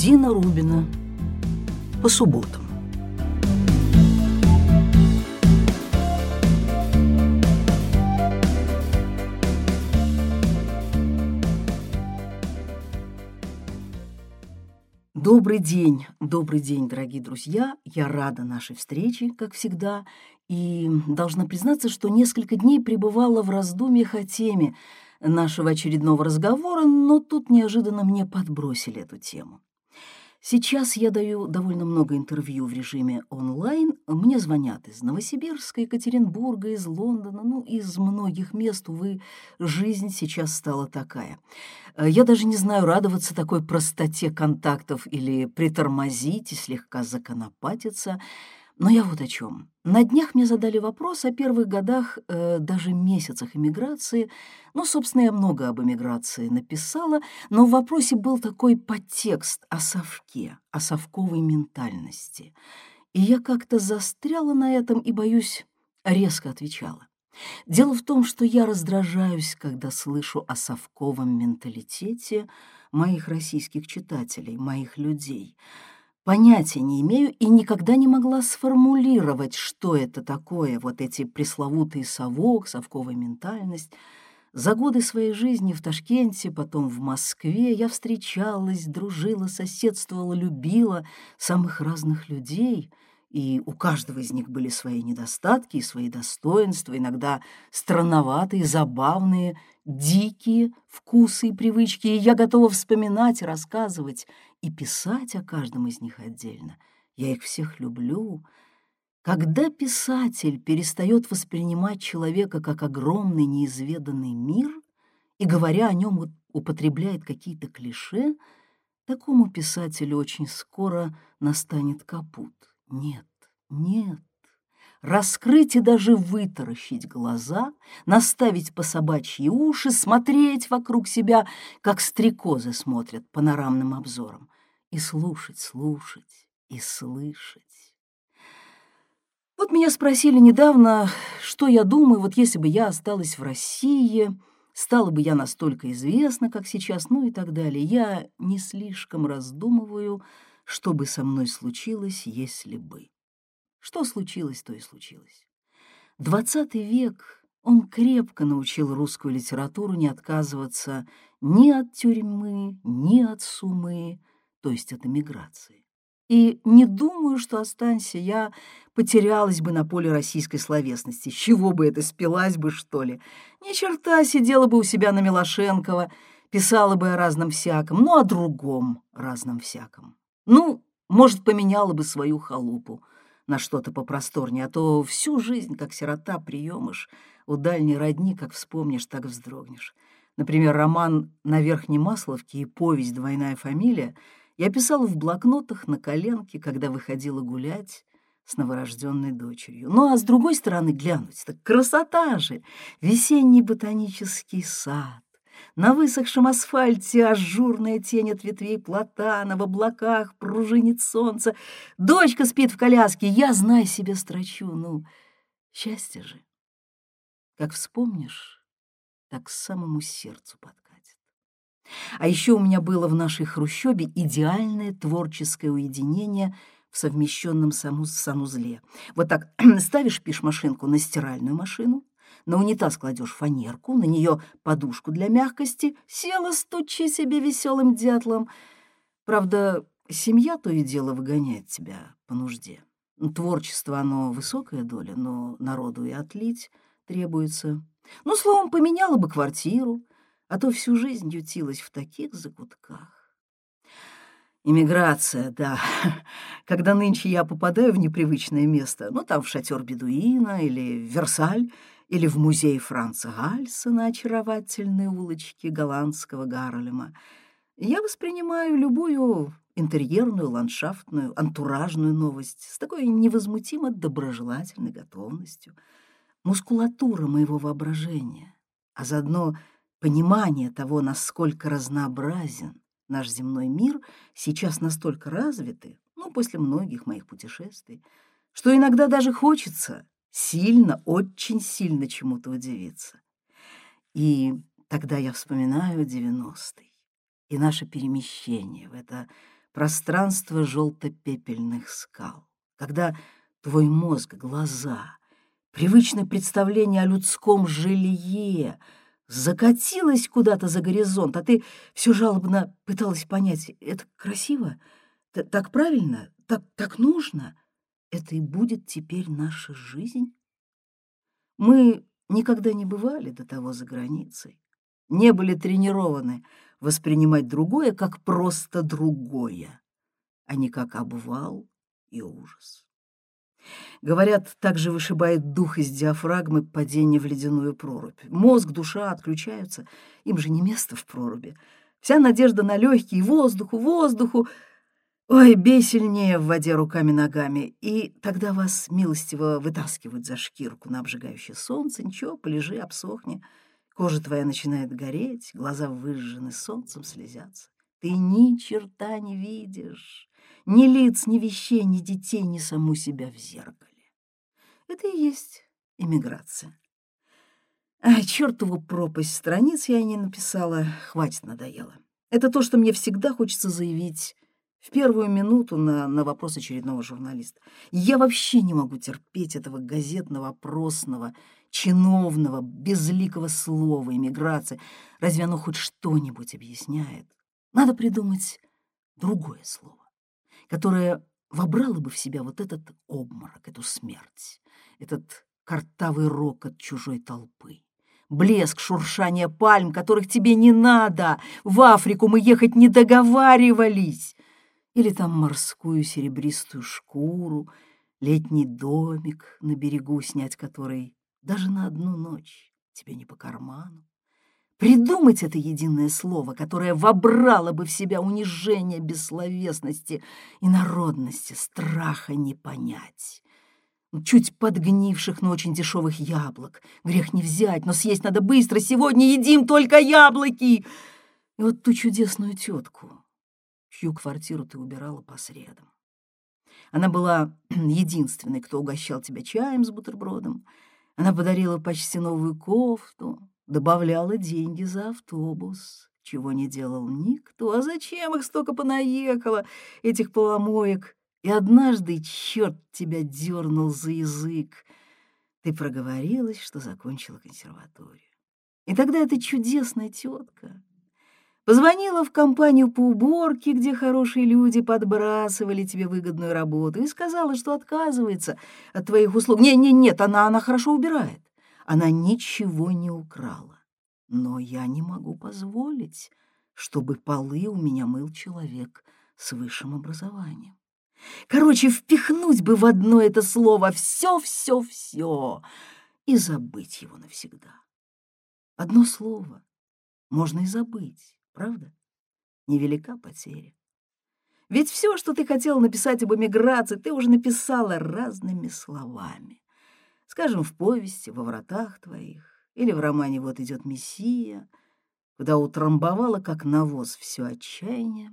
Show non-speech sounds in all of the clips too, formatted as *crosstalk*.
Дина Рубина. По субботам. Добрый день, добрый день, дорогие друзья. Я рада нашей встрече, как всегда, и должна признаться, что несколько дней пребывала в раздумьях о теме нашего очередного разговора, но тут неожиданно мне подбросили эту тему. Сейчас я даю довольно много интервью в режиме онлайн. Мне звонят из Новосибирска, Екатеринбурга, из Лондона, ну, из многих мест, увы, жизнь сейчас стала такая. Э, я даже не знаю, радоваться такой простоте контактов или притормозить и слегка законопатиться — но я вот о чем. На днях мне задали вопрос о первых годах, э, даже месяцах эмиграции. Ну, собственно, я много об эмиграции написала, но в вопросе был такой подтекст о совке, о совковой ментальности. И я как-то застряла на этом и, боюсь, резко отвечала. Дело в том, что я раздражаюсь, когда слышу о совковом менталитете моих российских читателей, моих людей — Понятия не имею и никогда не могла сформулировать, что это такое, вот эти пресловутые совок, совковая ментальность. За годы своей жизни в Ташкенте, потом в Москве я встречалась, дружила, соседствовала, любила самых разных людей — и у каждого из них были свои недостатки и свои достоинства, иногда странноватые, забавные, дикие вкусы и привычки, и я готова вспоминать, рассказывать и писать о каждом из них отдельно. Я их всех люблю. Когда писатель перестает воспринимать человека как огромный неизведанный мир и, говоря о нем, употребляет какие-то клише, такому писателю очень скоро настанет капут. Нет, нет. Раскрыть и даже вытаращить глаза, наставить по собачьи уши, смотреть вокруг себя, как стрекозы смотрят панорамным обзором, и слушать, слушать и слышать. Вот меня спросили недавно, что я думаю, вот если бы я осталась в России, стала бы я настолько известна, как сейчас, ну и так далее. Я не слишком раздумываю, что бы со мной случилось, если бы. Что случилось, то и случилось. Двадцатый век, он крепко научил русскую литературу не отказываться ни от тюрьмы, ни от сумы, то есть от эмиграции. И не думаю, что останься я, потерялась бы на поле российской словесности. чего бы это, спилась бы, что ли? Ни черта, сидела бы у себя на Милошенкова, писала бы о разном всяком, ну, о другом разном всяком. Ну, может, поменяла бы свою халупу на что-то попросторнее, а то всю жизнь, как сирота, приемыш, у дальней родни, как вспомнишь, так вздрогнешь. Например, роман «На Верхней Масловке» и повесть «Двойная фамилия» я писала в блокнотах на коленке, когда выходила гулять с новорожденной дочерью. Ну а с другой стороны глянуть, так красота же! Весенний ботанический сад, на высохшем асфальте ажурная тень от ветвей платана, в облаках пружинит солнце. Дочка спит в коляске, я, знай себе, строчу. Ну, счастье же. Как вспомнишь, так самому сердцу подкатит. А еще у меня было в нашей хрущебе идеальное творческое уединение в совмещенном санузле. Вот так *clears throat* ставишь пиш-машинку на стиральную машину, на унитаз кладешь фанерку, на нее подушку для мягкости, села, стучи себе веселым дятлом. Правда, семья то и дело выгоняет тебя по нужде. Творчество, оно высокая доля, но народу и отлить требуется. Ну, словом, поменяла бы квартиру, а то всю жизнь ютилась в таких закутках. Иммиграция, да. *laughs* Когда нынче я попадаю в непривычное место, ну, там в шатер бедуина или в Версаль, или в музей Франца Гальса на очаровательной улочке голландского Гарлема, я воспринимаю любую интерьерную, ландшафтную, антуражную новость с такой невозмутимо доброжелательной готовностью. Мускулатура моего воображения, а заодно понимание того, насколько разнообразен наш земной мир, сейчас настолько развиты, ну, после многих моих путешествий, что иногда даже хочется сильно, очень сильно чему-то удивиться. И тогда я вспоминаю девяностый. И наше перемещение в это пространство желто-пепельных скал, когда твой мозг, глаза, привычное представление о людском жилье закатилось куда-то за горизонт, а ты все жалобно пыталась понять, это красиво, так правильно, так, так нужно, это и будет теперь наша жизнь? Мы никогда не бывали до того за границей, не были тренированы воспринимать другое как просто другое, а не как обвал и ужас. Говорят, также вышибает дух из диафрагмы падение в ледяную прорубь. Мозг, душа отключаются, им же не место в проруби. Вся надежда на легкие, воздуху, воздуху. Ой, бей сильнее в воде руками-ногами, и тогда вас милостиво вытаскивают за шкирку на обжигающее солнце. Ничего, полежи, обсохни. Кожа твоя начинает гореть, глаза выжжены солнцем, слезятся. Ты ни черта не видишь, ни лиц, ни вещей, ни детей, ни саму себя в зеркале. Это и есть эмиграция. А чертову пропасть страниц я не написала, хватит, надоело. Это то, что мне всегда хочется заявить в первую минуту на, на вопрос очередного журналиста. Я вообще не могу терпеть этого газетного, опросного, чиновного, безликого слова иммиграция. Разве оно хоть что-нибудь объясняет? Надо придумать другое слово, которое вобрало бы в себя вот этот обморок, эту смерть, этот картавый рокот чужой толпы. Блеск, шуршание пальм, которых тебе не надо. В Африку мы ехать не договаривались. Или там морскую серебристую шкуру, летний домик на берегу, снять который даже на одну ночь тебе не по карману. Придумать это единое слово, которое вобрало бы в себя унижение бессловесности и народности, страха не понять. Чуть подгнивших, но очень дешевых яблок. Грех не взять, но съесть надо быстро. Сегодня едим только яблоки. И вот ту чудесную тетку, чью квартиру ты убирала по средам. Она была *clears throat* единственной, кто угощал тебя чаем с бутербродом, она подарила почти новую кофту, добавляла деньги за автобус, чего не делал никто. А зачем их столько понаехало, этих поломоек? И однажды черт тебя дернул за язык. Ты проговорилась, что закончила консерваторию. И тогда эта чудесная тетка Позвонила в компанию по уборке, где хорошие люди подбрасывали тебе выгодную работу, и сказала, что отказывается от твоих услуг. Нет, нет, нет, она, она хорошо убирает. Она ничего не украла. Но я не могу позволить, чтобы полы у меня мыл человек с высшим образованием. Короче, впихнуть бы в одно это слово все, все, все и забыть его навсегда. Одно слово можно и забыть правда? Невелика потеря. Ведь все, что ты хотела написать об эмиграции, ты уже написала разными словами. Скажем, в повести «Во вратах твоих» или в романе «Вот идет Мессия», куда утрамбовала, как навоз, все отчаяние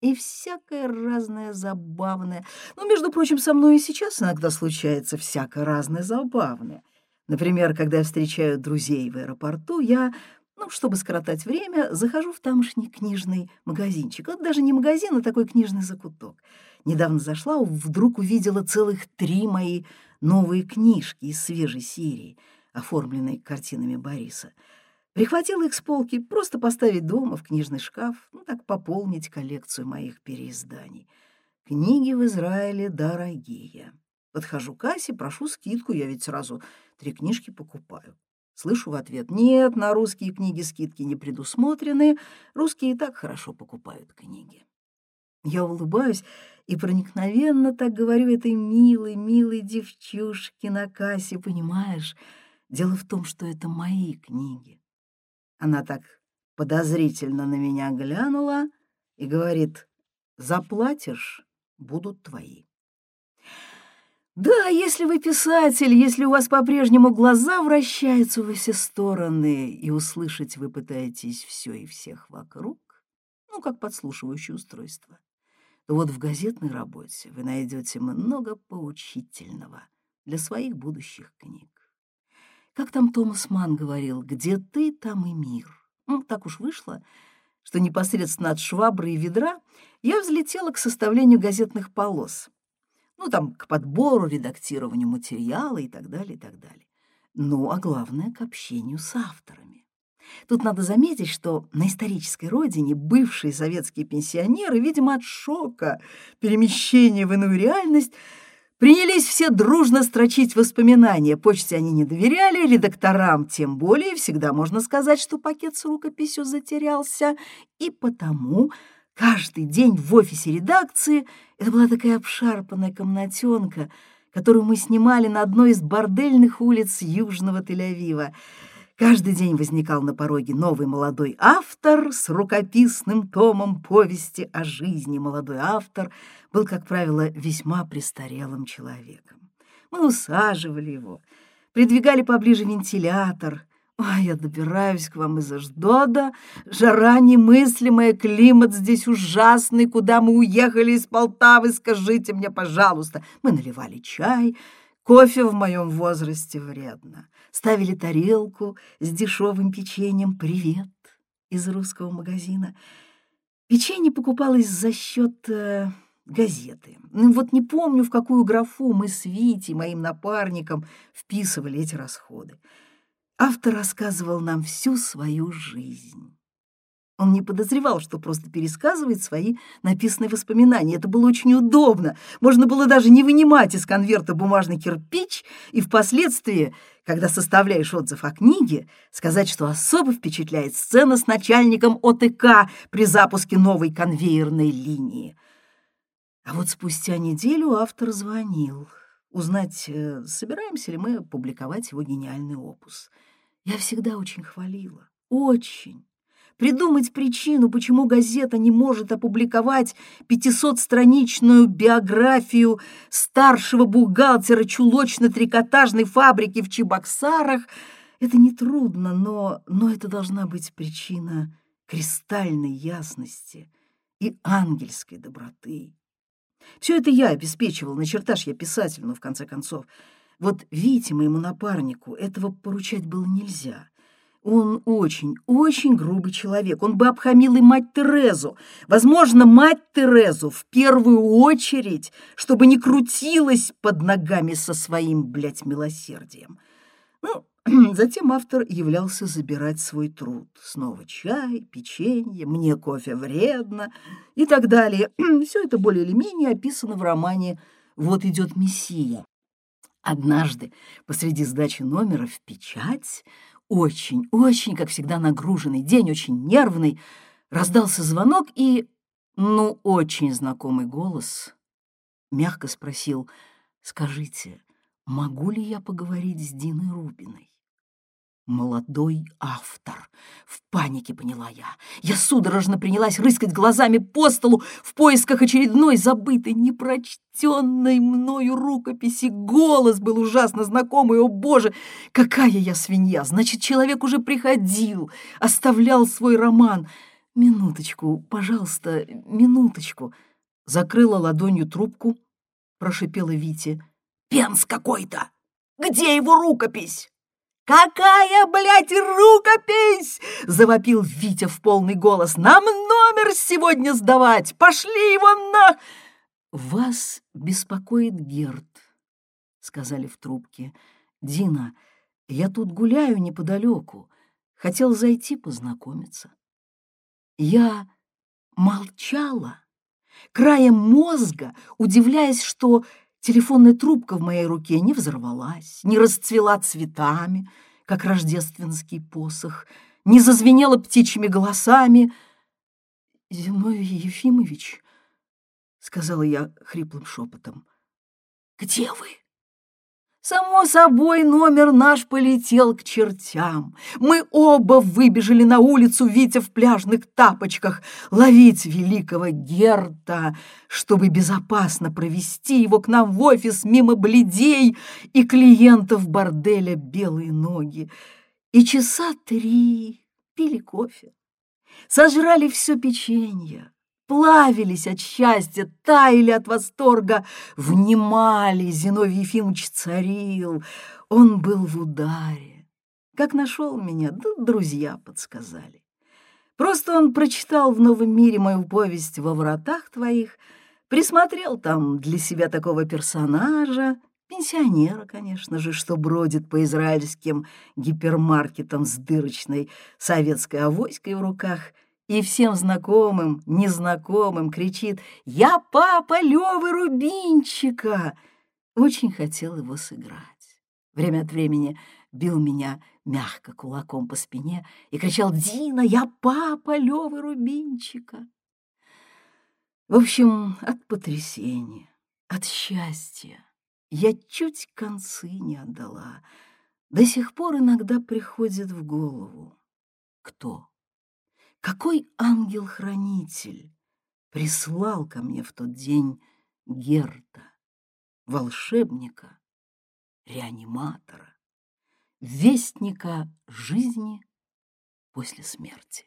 и всякое разное забавное. Но, между прочим, со мной и сейчас иногда случается всякое разное забавное. Например, когда я встречаю друзей в аэропорту, я ну, чтобы скоротать время, захожу в тамошний книжный магазинчик. Это даже не магазин, а такой книжный закуток. Недавно зашла, вдруг увидела целых три мои новые книжки из свежей серии, оформленной картинами Бориса. Прихватила их с полки, просто поставить дома в книжный шкаф, ну так пополнить коллекцию моих переизданий. Книги в Израиле дорогие. Подхожу к кассе, прошу скидку, я ведь сразу три книжки покупаю. Слышу в ответ, нет, на русские книги скидки не предусмотрены, русские и так хорошо покупают книги. Я улыбаюсь и проникновенно так говорю этой милой, милой девчушке на кассе, понимаешь? Дело в том, что это мои книги. Она так подозрительно на меня глянула и говорит, заплатишь, будут твои. Да, если вы писатель, если у вас по-прежнему глаза вращаются во все стороны, и услышать вы пытаетесь все и всех вокруг, ну, как подслушивающее устройство, то вот в газетной работе вы найдете много поучительного для своих будущих книг. Как там Томас Ман говорил, где ты, там и мир. Ну, так уж вышло, что непосредственно от швабры и ведра я взлетела к составлению газетных полос. Ну, там, к подбору, редактированию материала и так далее, и так далее. Ну, а главное, к общению с авторами. Тут надо заметить, что на исторической родине бывшие советские пенсионеры, видимо, от шока перемещения в иную реальность, принялись все дружно строчить воспоминания. Почте они не доверяли, редакторам тем более. Всегда можно сказать, что пакет с рукописью затерялся. И потому каждый день в офисе редакции это была такая обшарпанная комнатенка, которую мы снимали на одной из бордельных улиц Южного Тель-Авива. Каждый день возникал на пороге новый молодой автор с рукописным томом повести о жизни. Молодой автор был, как правило, весьма престарелым человеком. Мы усаживали его, придвигали поближе вентилятор. Ой, я добираюсь к вам из Аждода. Жара немыслимая, климат здесь ужасный. Куда мы уехали из Полтавы, скажите мне, пожалуйста. Мы наливали чай, Кофе в моем возрасте вредно. Ставили тарелку с дешевым печеньем «Привет» из русского магазина. Печенье покупалось за счет э, газеты. Ну, вот не помню, в какую графу мы с Витей, моим напарником, вписывали эти расходы. Автор рассказывал нам всю свою жизнь. Он не подозревал, что просто пересказывает свои написанные воспоминания. Это было очень удобно. Можно было даже не вынимать из конверта бумажный кирпич и впоследствии, когда составляешь отзыв о книге, сказать, что особо впечатляет сцена с начальником ОТК при запуске новой конвейерной линии. А вот спустя неделю автор звонил узнать, э, собираемся ли мы публиковать его гениальный опус. Я всегда очень хвалила. Очень придумать причину, почему газета не может опубликовать 500-страничную биографию старшего бухгалтера чулочно-трикотажной фабрики в Чебоксарах, это нетрудно, но, но это должна быть причина кристальной ясности и ангельской доброты. Все это я обеспечивал, на чертаж я писатель, но в конце концов. Вот Вите, моему напарнику, этого поручать было нельзя. Он очень, очень грубый человек. Он бы обхамил и мать Терезу. Возможно, мать Терезу в первую очередь, чтобы не крутилась под ногами со своим, блядь, милосердием. Ну, *clears throat* затем автор являлся забирать свой труд. Снова чай, печенье, мне кофе вредно и так далее. *clears throat* Все это более или менее описано в романе «Вот идет Мессия». Однажды посреди сдачи номера в печать очень, очень, как всегда, нагруженный день, очень нервный, раздался звонок, и, ну, очень знакомый голос мягко спросил, «Скажите, могу ли я поговорить с Диной Рубиной?» Молодой автор. В панике поняла я. Я судорожно принялась рыскать глазами по столу в поисках очередной забытой, непрочтенной мною рукописи. Голос был ужасно знакомый. О, Боже, какая я свинья! Значит, человек уже приходил, оставлял свой роман. Минуточку, пожалуйста, минуточку. Закрыла ладонью трубку, прошипела Вите. Пенс какой-то! Где его рукопись? «Какая, блядь, рукопись!» — завопил Витя в полный голос. «Нам номер сегодня сдавать! Пошли его на...» «Вас беспокоит Герд», — сказали в трубке. «Дина, я тут гуляю неподалеку. Хотел зайти познакомиться». Я молчала, краем мозга, удивляясь, что Телефонная трубка в моей руке не взорвалась, не расцвела цветами, как рождественский посох, не зазвенела птичьими голосами. «Зиновий Ефимович», — сказала я хриплым шепотом, — «где вы?» Само собой, номер наш полетел к чертям. Мы оба выбежали на улицу, Витя в пляжных тапочках, ловить великого Герта, чтобы безопасно провести его к нам в офис мимо бледей и клиентов борделя «Белые ноги». И часа три пили кофе, сожрали все печенье, плавились от счастья, таяли от восторга, внимали. Зиновий Ефимович царил, он был в ударе. Как нашел меня, да друзья подсказали. Просто он прочитал в «Новом мире» мою повесть «Во вратах твоих», присмотрел там для себя такого персонажа, пенсионера, конечно же, что бродит по израильским гипермаркетам с дырочной советской авоськой в руках и всем знакомым, незнакомым кричит «Я папа Лёвы Рубинчика!» Очень хотел его сыграть. Время от времени бил меня мягко кулаком по спине и кричал «Дина, я папа Лёвы Рубинчика!» В общем, от потрясения, от счастья я чуть концы не отдала. До сих пор иногда приходит в голову. Кто? Какой ангел-хранитель прислал ко мне в тот день Герта, волшебника, реаниматора, вестника жизни после смерти?